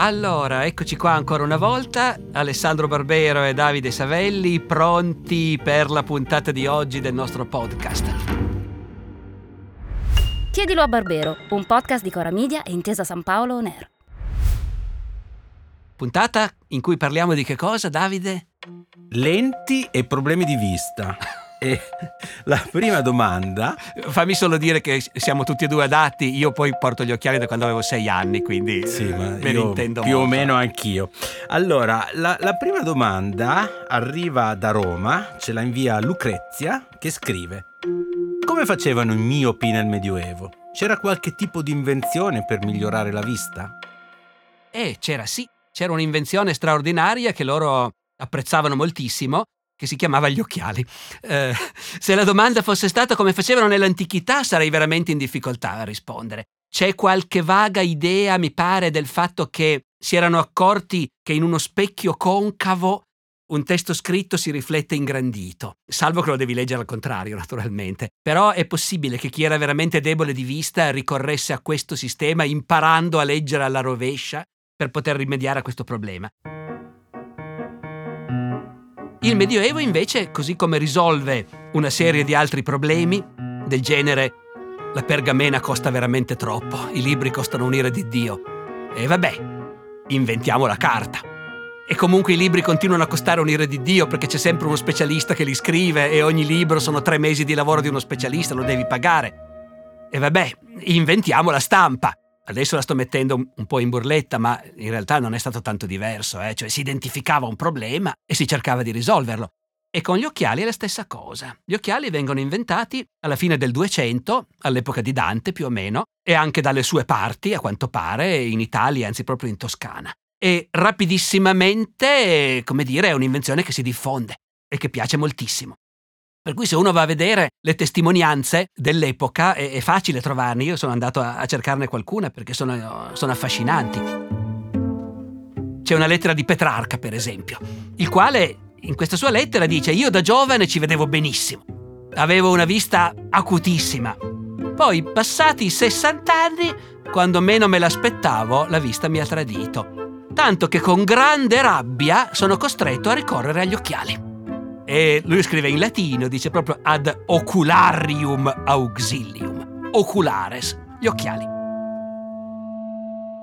Allora, eccoci qua ancora una volta, Alessandro Barbero e Davide Savelli, pronti per la puntata di oggi del nostro podcast. Chiedilo a Barbero, un podcast di Cora Media e Intesa San Paolo On Air. Puntata in cui parliamo di che cosa, Davide? Lenti e problemi di vista. E la prima domanda. Fammi solo dire che siamo tutti e due adatti. Io poi porto gli occhiali da quando avevo sei anni, quindi sì, ma me io intendo più molto. o meno anch'io. Allora, la, la prima domanda arriva da Roma, ce la invia Lucrezia, che scrive: Come facevano i miopi nel Medioevo? C'era qualche tipo di invenzione per migliorare la vista? Eh, c'era sì, c'era un'invenzione straordinaria che loro apprezzavano moltissimo che si chiamava gli occhiali. Eh, se la domanda fosse stata come facevano nell'antichità, sarei veramente in difficoltà a rispondere. C'è qualche vaga idea, mi pare, del fatto che si erano accorti che in uno specchio concavo un testo scritto si riflette ingrandito, salvo che lo devi leggere al contrario, naturalmente. Però è possibile che chi era veramente debole di vista ricorresse a questo sistema imparando a leggere alla rovescia per poter rimediare a questo problema. Il Medioevo invece, così come risolve una serie di altri problemi, del genere la pergamena costa veramente troppo, i libri costano un'ira di Dio, e vabbè, inventiamo la carta. E comunque i libri continuano a costare un'ira di Dio perché c'è sempre uno specialista che li scrive e ogni libro sono tre mesi di lavoro di uno specialista, lo devi pagare. E vabbè, inventiamo la stampa. Adesso la sto mettendo un po' in burletta, ma in realtà non è stato tanto diverso, eh? cioè si identificava un problema e si cercava di risolverlo. E con gli occhiali è la stessa cosa. Gli occhiali vengono inventati alla fine del 200, all'epoca di Dante più o meno, e anche dalle sue parti, a quanto pare, in Italia, anzi proprio in Toscana. E rapidissimamente, come dire, è un'invenzione che si diffonde e che piace moltissimo. Per cui se uno va a vedere le testimonianze dell'epoca è, è facile trovarne. Io sono andato a, a cercarne qualcuna perché sono, sono affascinanti. C'è una lettera di Petrarca, per esempio, il quale in questa sua lettera dice io da giovane ci vedevo benissimo. Avevo una vista acutissima. Poi, passati 60 anni, quando meno me l'aspettavo, la vista mi ha tradito. Tanto che con grande rabbia sono costretto a ricorrere agli occhiali. E lui scrive in latino, dice proprio ad ocularium auxilium. Oculares, gli occhiali.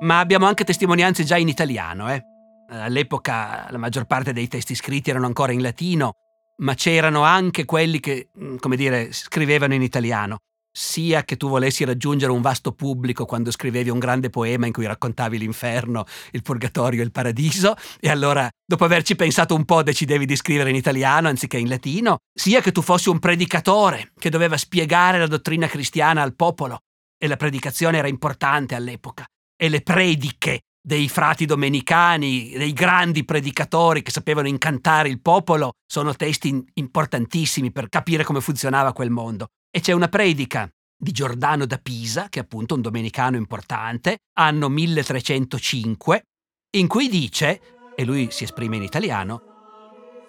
Ma abbiamo anche testimonianze già in italiano, eh. All'epoca la maggior parte dei testi scritti erano ancora in latino, ma c'erano anche quelli che, come dire, scrivevano in italiano. Sia che tu volessi raggiungere un vasto pubblico quando scrivevi un grande poema in cui raccontavi l'inferno, il purgatorio e il paradiso, e allora, dopo averci pensato un po', decidevi di scrivere in italiano anziché in latino, sia che tu fossi un predicatore che doveva spiegare la dottrina cristiana al popolo, e la predicazione era importante all'epoca, e le prediche dei frati domenicani, dei grandi predicatori che sapevano incantare il popolo, sono testi importantissimi per capire come funzionava quel mondo. E c'è una predica di Giordano da Pisa, che è appunto un domenicano importante, anno 1305, in cui dice, e lui si esprime in italiano,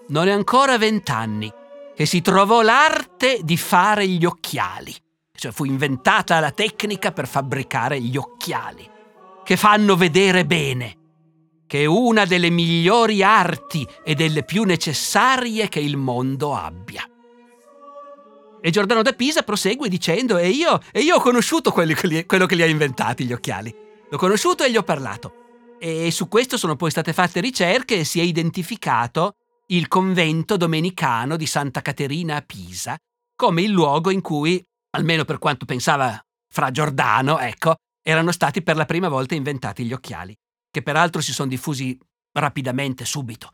non è ancora vent'anni che si trovò l'arte di fare gli occhiali, cioè fu inventata la tecnica per fabbricare gli occhiali, che fanno vedere bene, che è una delle migliori arti e delle più necessarie che il mondo abbia. E Giordano da Pisa prosegue dicendo: E io, e io ho conosciuto quelli, quelli, quello che li ha inventati gli occhiali. L'ho conosciuto e gli ho parlato. E su questo sono poi state fatte ricerche e si è identificato il convento domenicano di Santa Caterina a Pisa come il luogo in cui, almeno per quanto pensava Fra Giordano, ecco, erano stati per la prima volta inventati gli occhiali, che peraltro si sono diffusi rapidamente, subito.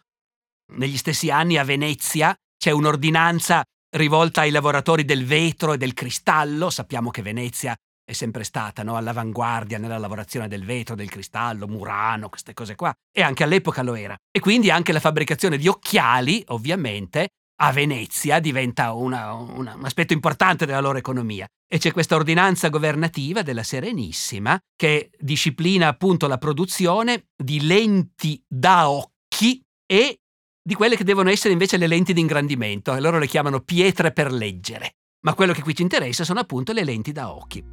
Negli stessi anni a Venezia c'è un'ordinanza rivolta ai lavoratori del vetro e del cristallo. Sappiamo che Venezia è sempre stata no, all'avanguardia nella lavorazione del vetro, del cristallo, Murano, queste cose qua. E anche all'epoca lo era. E quindi anche la fabbricazione di occhiali, ovviamente, a Venezia diventa una, una, un aspetto importante della loro economia. E c'è questa ordinanza governativa della Serenissima che disciplina appunto la produzione di lenti da occhi e di quelle che devono essere invece le lenti di ingrandimento, loro le chiamano pietre per leggere. Ma quello che qui ci interessa sono appunto le lenti da occhi.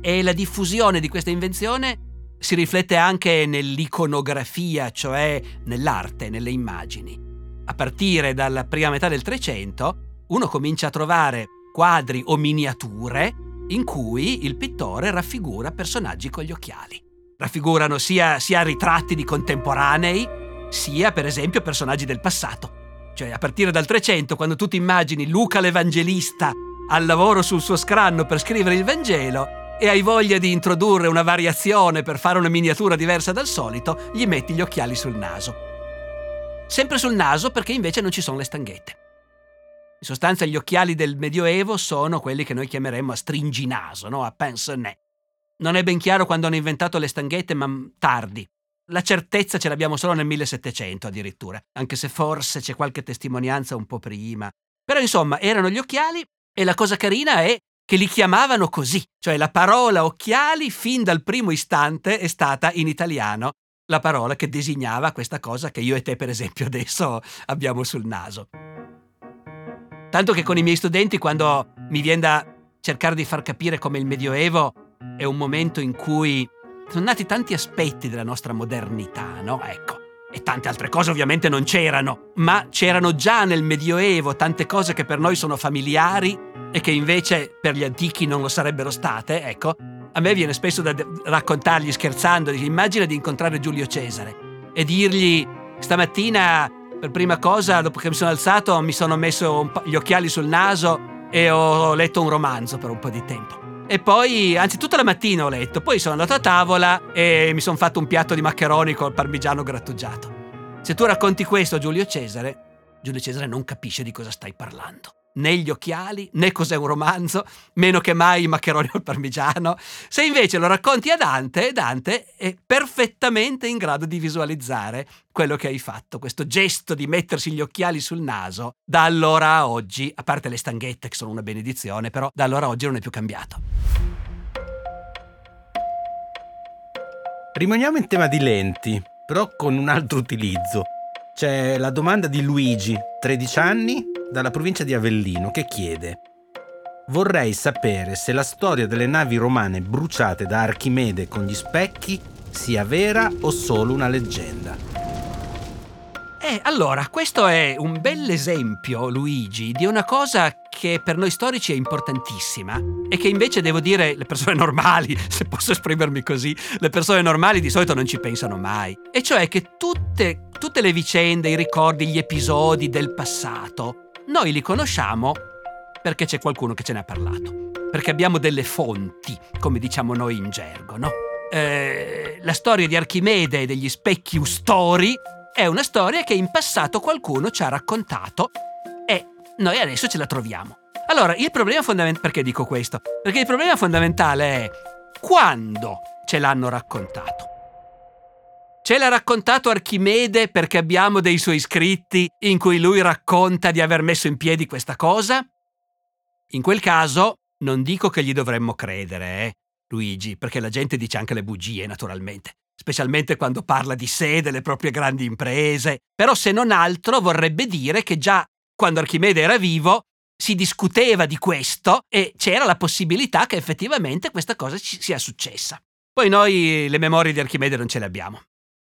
E la diffusione di questa invenzione si riflette anche nell'iconografia, cioè nell'arte, nelle immagini. A partire dalla prima metà del Trecento, uno comincia a trovare quadri o miniature in cui il pittore raffigura personaggi con gli occhiali. Raffigurano sia, sia ritratti di contemporanei, sia per esempio personaggi del passato. Cioè a partire dal Trecento, quando tu ti immagini Luca l'Evangelista al lavoro sul suo scranno per scrivere il Vangelo e hai voglia di introdurre una variazione per fare una miniatura diversa dal solito, gli metti gli occhiali sul naso. Sempre sul naso perché invece non ci sono le stanghette. In sostanza gli occhiali del Medioevo sono quelli che noi chiameremmo a stringinaso, no? a pince-nez. Non è ben chiaro quando hanno inventato le stanghette, ma tardi. La certezza ce l'abbiamo solo nel 1700 addirittura, anche se forse c'è qualche testimonianza un po' prima. Però insomma, erano gli occhiali e la cosa carina è che li chiamavano così, cioè la parola occhiali fin dal primo istante è stata in italiano la parola che designava questa cosa che io e te per esempio adesso abbiamo sul naso. Tanto che con i miei studenti, quando mi viene da cercare di far capire come il Medioevo è un momento in cui sono nati tanti aspetti della nostra modernità, no? Ecco. E tante altre cose ovviamente non c'erano, ma c'erano già nel Medioevo tante cose che per noi sono familiari e che invece per gli antichi non lo sarebbero state, ecco. A me viene spesso da raccontargli scherzando, immagina di incontrare Giulio Cesare e dirgli stamattina per prima cosa, dopo che mi sono alzato, mi sono messo gli occhiali sul naso e ho letto un romanzo per un po' di tempo. E poi, anzi, tutta la mattina ho letto, poi sono andato a tavola e mi sono fatto un piatto di maccheroni col parmigiano grattugiato. Se tu racconti questo a Giulio Cesare, Giulio Cesare non capisce di cosa stai parlando né gli occhiali, né cos'è un romanzo, meno che mai i maccheroni al parmigiano. Se invece lo racconti a Dante, Dante è perfettamente in grado di visualizzare quello che hai fatto, questo gesto di mettersi gli occhiali sul naso, da allora a oggi, a parte le stanghette che sono una benedizione, però da allora a oggi non è più cambiato. Rimaniamo in tema di lenti, però con un altro utilizzo. C'è la domanda di Luigi, 13 anni, dalla provincia di Avellino, che chiede Vorrei sapere se la storia delle navi romane bruciate da Archimede con gli specchi sia vera o solo una leggenda. Eh, allora, questo è un bel esempio, Luigi, di una cosa che per noi storici è importantissima e che invece devo dire le persone normali, se posso esprimermi così, le persone normali di solito non ci pensano mai. E cioè che tutte, tutte le vicende, i ricordi, gli episodi del passato noi li conosciamo perché c'è qualcuno che ce ne ha parlato, perché abbiamo delle fonti, come diciamo noi in gergo, no? Eh, la storia di Archimede e degli specchi ustori è una storia che in passato qualcuno ci ha raccontato e noi adesso ce la troviamo. Allora, il problema fondamentale... Perché dico questo? Perché il problema fondamentale è quando ce l'hanno raccontato. Ce l'ha raccontato Archimede perché abbiamo dei suoi scritti in cui lui racconta di aver messo in piedi questa cosa? In quel caso non dico che gli dovremmo credere, eh, Luigi, perché la gente dice anche le bugie, naturalmente, specialmente quando parla di sé, delle proprie grandi imprese, però se non altro vorrebbe dire che già quando Archimede era vivo si discuteva di questo e c'era la possibilità che effettivamente questa cosa ci sia successa. Poi noi le memorie di Archimede non ce le abbiamo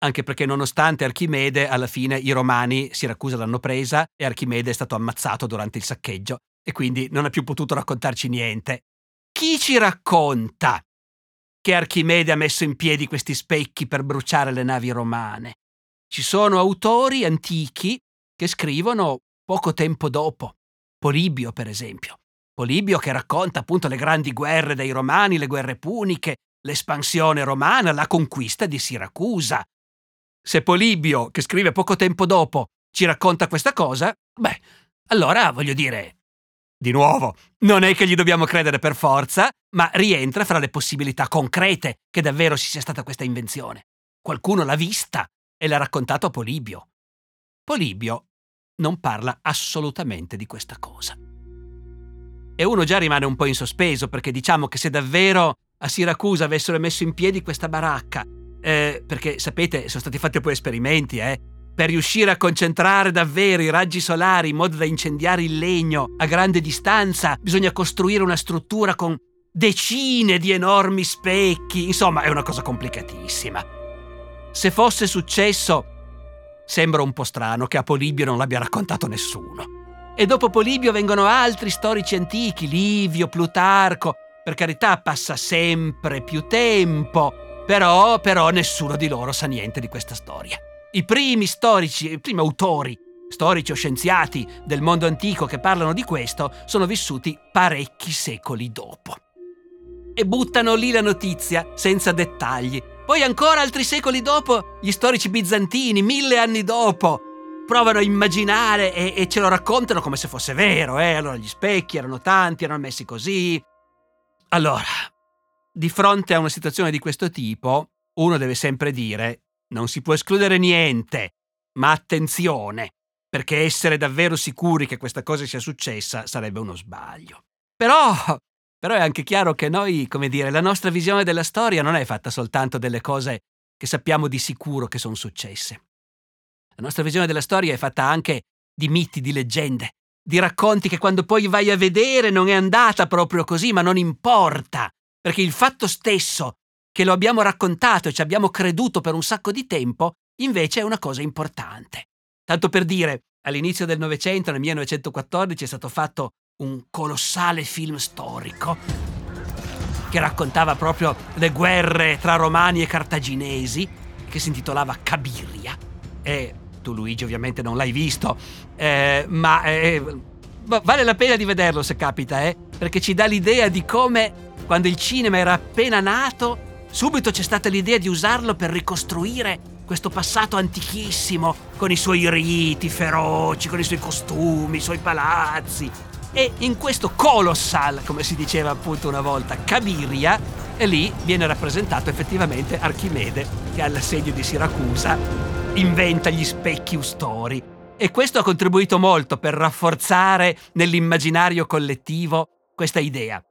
anche perché nonostante Archimede, alla fine i romani Siracusa l'hanno presa e Archimede è stato ammazzato durante il saccheggio e quindi non ha più potuto raccontarci niente. Chi ci racconta che Archimede ha messo in piedi questi specchi per bruciare le navi romane? Ci sono autori antichi che scrivono poco tempo dopo. Polibio, per esempio. Polibio che racconta appunto le grandi guerre dei romani, le guerre puniche, l'espansione romana, la conquista di Siracusa, se Polibio, che scrive poco tempo dopo, ci racconta questa cosa, beh, allora voglio dire, di nuovo, non è che gli dobbiamo credere per forza, ma rientra fra le possibilità concrete che davvero ci sia stata questa invenzione. Qualcuno l'ha vista e l'ha raccontato a Polibio. Polibio non parla assolutamente di questa cosa. E uno già rimane un po' in sospeso perché diciamo che se davvero a Siracusa avessero messo in piedi questa baracca eh, perché sapete, sono stati fatti poi esperimenti, eh, per riuscire a concentrare davvero i raggi solari in modo da incendiare il legno a grande distanza, bisogna costruire una struttura con decine di enormi specchi, insomma è una cosa complicatissima. Se fosse successo, sembra un po' strano che a Polibio non l'abbia raccontato nessuno. E dopo Polibio vengono altri storici antichi, Livio, Plutarco. Per carità, passa sempre più tempo, però, però nessuno di loro sa niente di questa storia. I primi storici, i primi autori, storici o scienziati del mondo antico che parlano di questo, sono vissuti parecchi secoli dopo. E buttano lì la notizia, senza dettagli. Poi ancora altri secoli dopo, gli storici bizantini, mille anni dopo, provano a immaginare e, e, ce lo raccontano come se fosse vero, eh? Allora gli specchi erano tanti, erano messi così. Allora, di fronte a una situazione di questo tipo, uno deve sempre dire non si può escludere niente, ma attenzione, perché essere davvero sicuri che questa cosa sia successa sarebbe uno sbaglio. Però, però è anche chiaro che noi, come dire, la nostra visione della storia non è fatta soltanto delle cose che sappiamo di sicuro che sono successe. La nostra visione della storia è fatta anche di miti, di leggende, di racconti che quando poi vai a vedere non è andata proprio così, ma non importa, perché il fatto stesso che lo abbiamo raccontato e ci abbiamo creduto per un sacco di tempo, invece è una cosa importante. Tanto per dire, all'inizio del Novecento, nel 1914, è stato fatto un colossale film storico che raccontava proprio le guerre tra romani e cartaginesi, che si intitolava Cabiria. E tu Luigi ovviamente non l'hai visto, eh, ma eh, vale la pena di vederlo se capita, eh, perché ci dà l'idea di come quando il cinema era appena nato, subito c'è stata l'idea di usarlo per ricostruire questo passato antichissimo, con i suoi riti feroci, con i suoi costumi, i suoi palazzi. E in questo colossal, come si diceva appunto una volta, Cabiria, e lì viene rappresentato effettivamente Archimede, che all'assedio di Siracusa inventa gli specchi ustori. E questo ha contribuito molto per rafforzare nell'immaginario collettivo questa idea.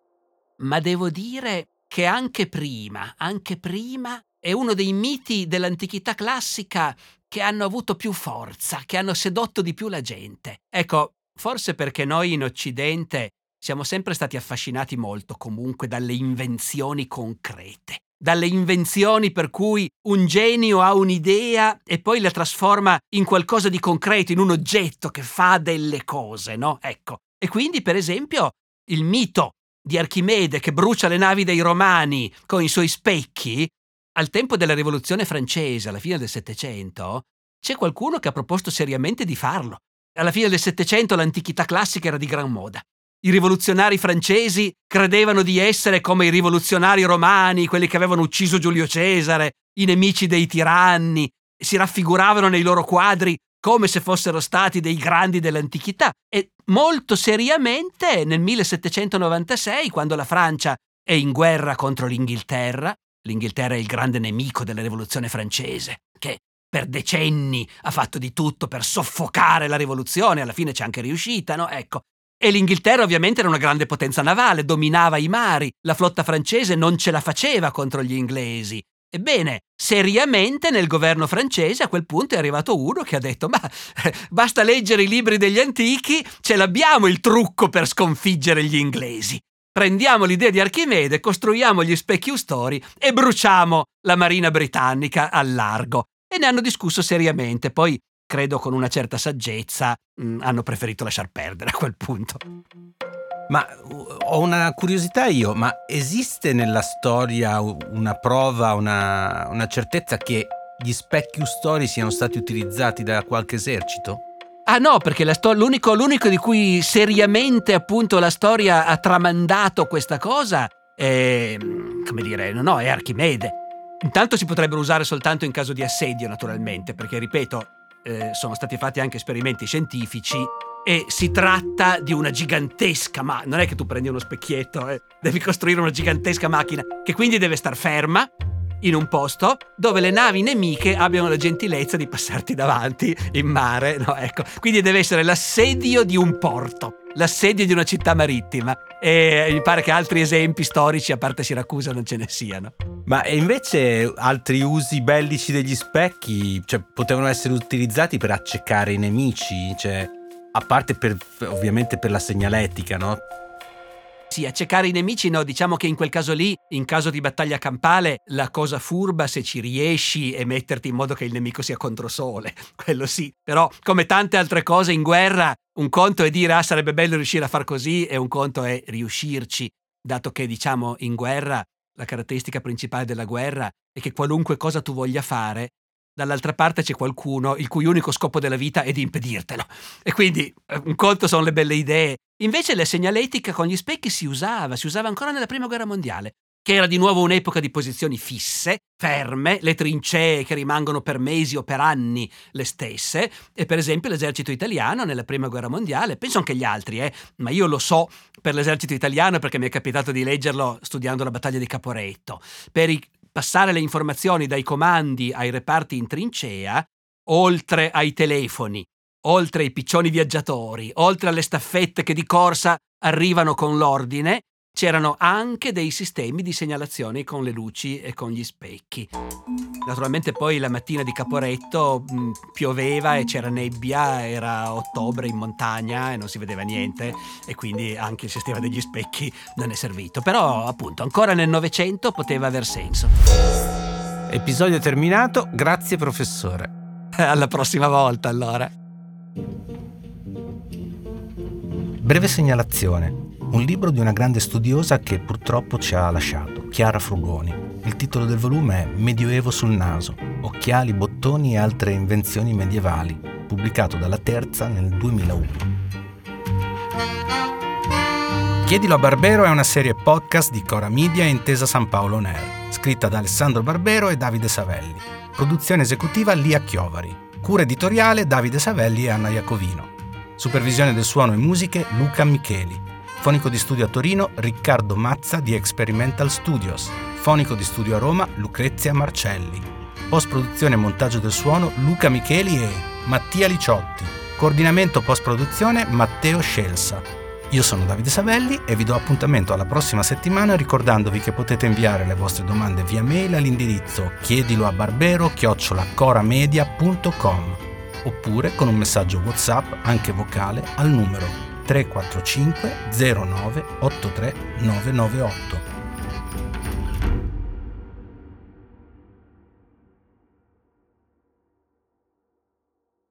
Ma devo dire che anche prima, anche prima, è uno dei miti dell'antichità classica che hanno avuto più forza, che hanno sedotto di più la gente. Ecco, forse perché noi in Occidente siamo sempre stati affascinati molto comunque dalle invenzioni concrete dalle invenzioni per cui un genio ha un'idea e poi la trasforma in qualcosa di concreto, in un oggetto che fa delle cose, no? Ecco. E quindi, per esempio, il mito di Archimede che brucia le navi dei romani con i suoi specchi, al tempo della rivoluzione francese, alla fine del Settecento, c'è qualcuno che ha proposto seriamente di farlo. Alla fine del Settecento l'antichità classica era di gran moda. I rivoluzionari francesi credevano di essere come i rivoluzionari romani, quelli che avevano ucciso Giulio Cesare, i nemici dei tiranni, si raffiguravano nei loro quadri come se fossero stati dei grandi dell'antichità. E molto seriamente nel 1796, quando la Francia è in guerra contro l'Inghilterra, l'Inghilterra è il grande nemico della rivoluzione francese, che per decenni ha fatto di tutto per soffocare la rivoluzione, alla fine c'è anche riuscita, no? Ecco, e l'Inghilterra ovviamente era una grande potenza navale, dominava i mari, la flotta francese non ce la faceva contro gli inglesi. Ebbene, seriamente nel governo francese a quel punto è arrivato uno che ha detto ma eh, basta leggere i libri degli antichi, ce l'abbiamo il trucco per sconfiggere gli inglesi. Prendiamo l'idea di Archimede, costruiamo gli specchi ustori e bruciamo la marina britannica al largo. E ne hanno discusso seriamente. Poi credo con una certa saggezza, mm, hanno preferito lasciar perdere a quel punto. Ma ho una curiosità io, ma esiste nella storia una prova, una, una certezza che gli specchi ustori siano stati utilizzati da qualche esercito? Ah no, perché sto- l'unico, l'unico, di cui seriamente appunto la storia ha tramandato questa cosa è, come dire, no, no, è Archimede. Intanto si potrebbero usare soltanto in caso di assedio, naturalmente, perché ripeto, eh, sono stati fatti anche esperimenti scientifici e si tratta di una gigantesca ma non è che tu prendi uno specchietto, eh, devi costruire una gigantesca macchina che quindi deve star ferma in un posto dove le navi nemiche abbiano la gentilezza di passarti davanti in mare, no, ecco. Quindi deve essere l'assedio di un porto, l'assedio di una città marittima. E mi pare che altri esempi storici, a parte Siracusa, non ce ne siano. Ma invece altri usi bellici degli specchi, cioè, potevano essere utilizzati per accecare i nemici, cioè, a parte per, ovviamente per la segnaletica, no? Sì, accecare i nemici no, diciamo che in quel caso lì, in caso di battaglia campale, la cosa furba se ci riesci è metterti in modo che il nemico sia contro sole, quello sì. Però come tante altre cose in guerra, un conto è dire ah sarebbe bello riuscire a far così e un conto è riuscirci, dato che diciamo in guerra la caratteristica principale della guerra è che qualunque cosa tu voglia fare, dall'altra parte c'è qualcuno il cui unico scopo della vita è di impedirtelo. E quindi eh, un conto sono le belle idee. Invece la segnaletica con gli specchi si usava, si usava ancora nella Prima Guerra Mondiale, che era di nuovo un'epoca di posizioni fisse, ferme, le trincee che rimangono per mesi o per anni le stesse, e per esempio l'esercito italiano nella Prima Guerra Mondiale, penso anche gli altri, eh, ma io lo so per l'esercito italiano perché mi è capitato di leggerlo studiando la battaglia di Caporetto. Per i passare le informazioni dai comandi ai reparti in trincea, oltre ai telefoni, oltre ai piccioni viaggiatori, oltre alle staffette che di corsa arrivano con l'ordine, c'erano anche dei sistemi di segnalazione con le luci e con gli specchi. Naturalmente poi la mattina di Caporetto mh, pioveva e c'era nebbia, era ottobre in montagna e non si vedeva niente e quindi anche il sistema degli specchi non è servito. Però appunto ancora nel Novecento poteva aver senso. Episodio terminato, grazie professore. Alla prossima volta allora. Breve segnalazione un libro di una grande studiosa che purtroppo ci ha lasciato, Chiara Frugoni. Il titolo del volume è Medioevo sul naso, occhiali, bottoni e altre invenzioni medievali, pubblicato dalla Terza nel 2001. Chiedilo a Barbero è una serie podcast di Cora Media e Intesa San Paolo Air, scritta da Alessandro Barbero e Davide Savelli. Produzione esecutiva Lia Chiovari. Cura editoriale Davide Savelli e Anna Iacovino. Supervisione del suono e musiche Luca Micheli. Fonico di studio a Torino Riccardo Mazza di Experimental Studios. Fonico di studio a Roma Lucrezia Marcelli. Post produzione e montaggio del suono Luca Micheli e Mattia Liciotti. Coordinamento post produzione Matteo Scelsa. Io sono Davide Savelli e vi do appuntamento alla prossima settimana ricordandovi che potete inviare le vostre domande via mail all'indirizzo chiedilo a barbero chiocciolacoramedia.com oppure con un messaggio WhatsApp anche vocale al numero 345 09 83 998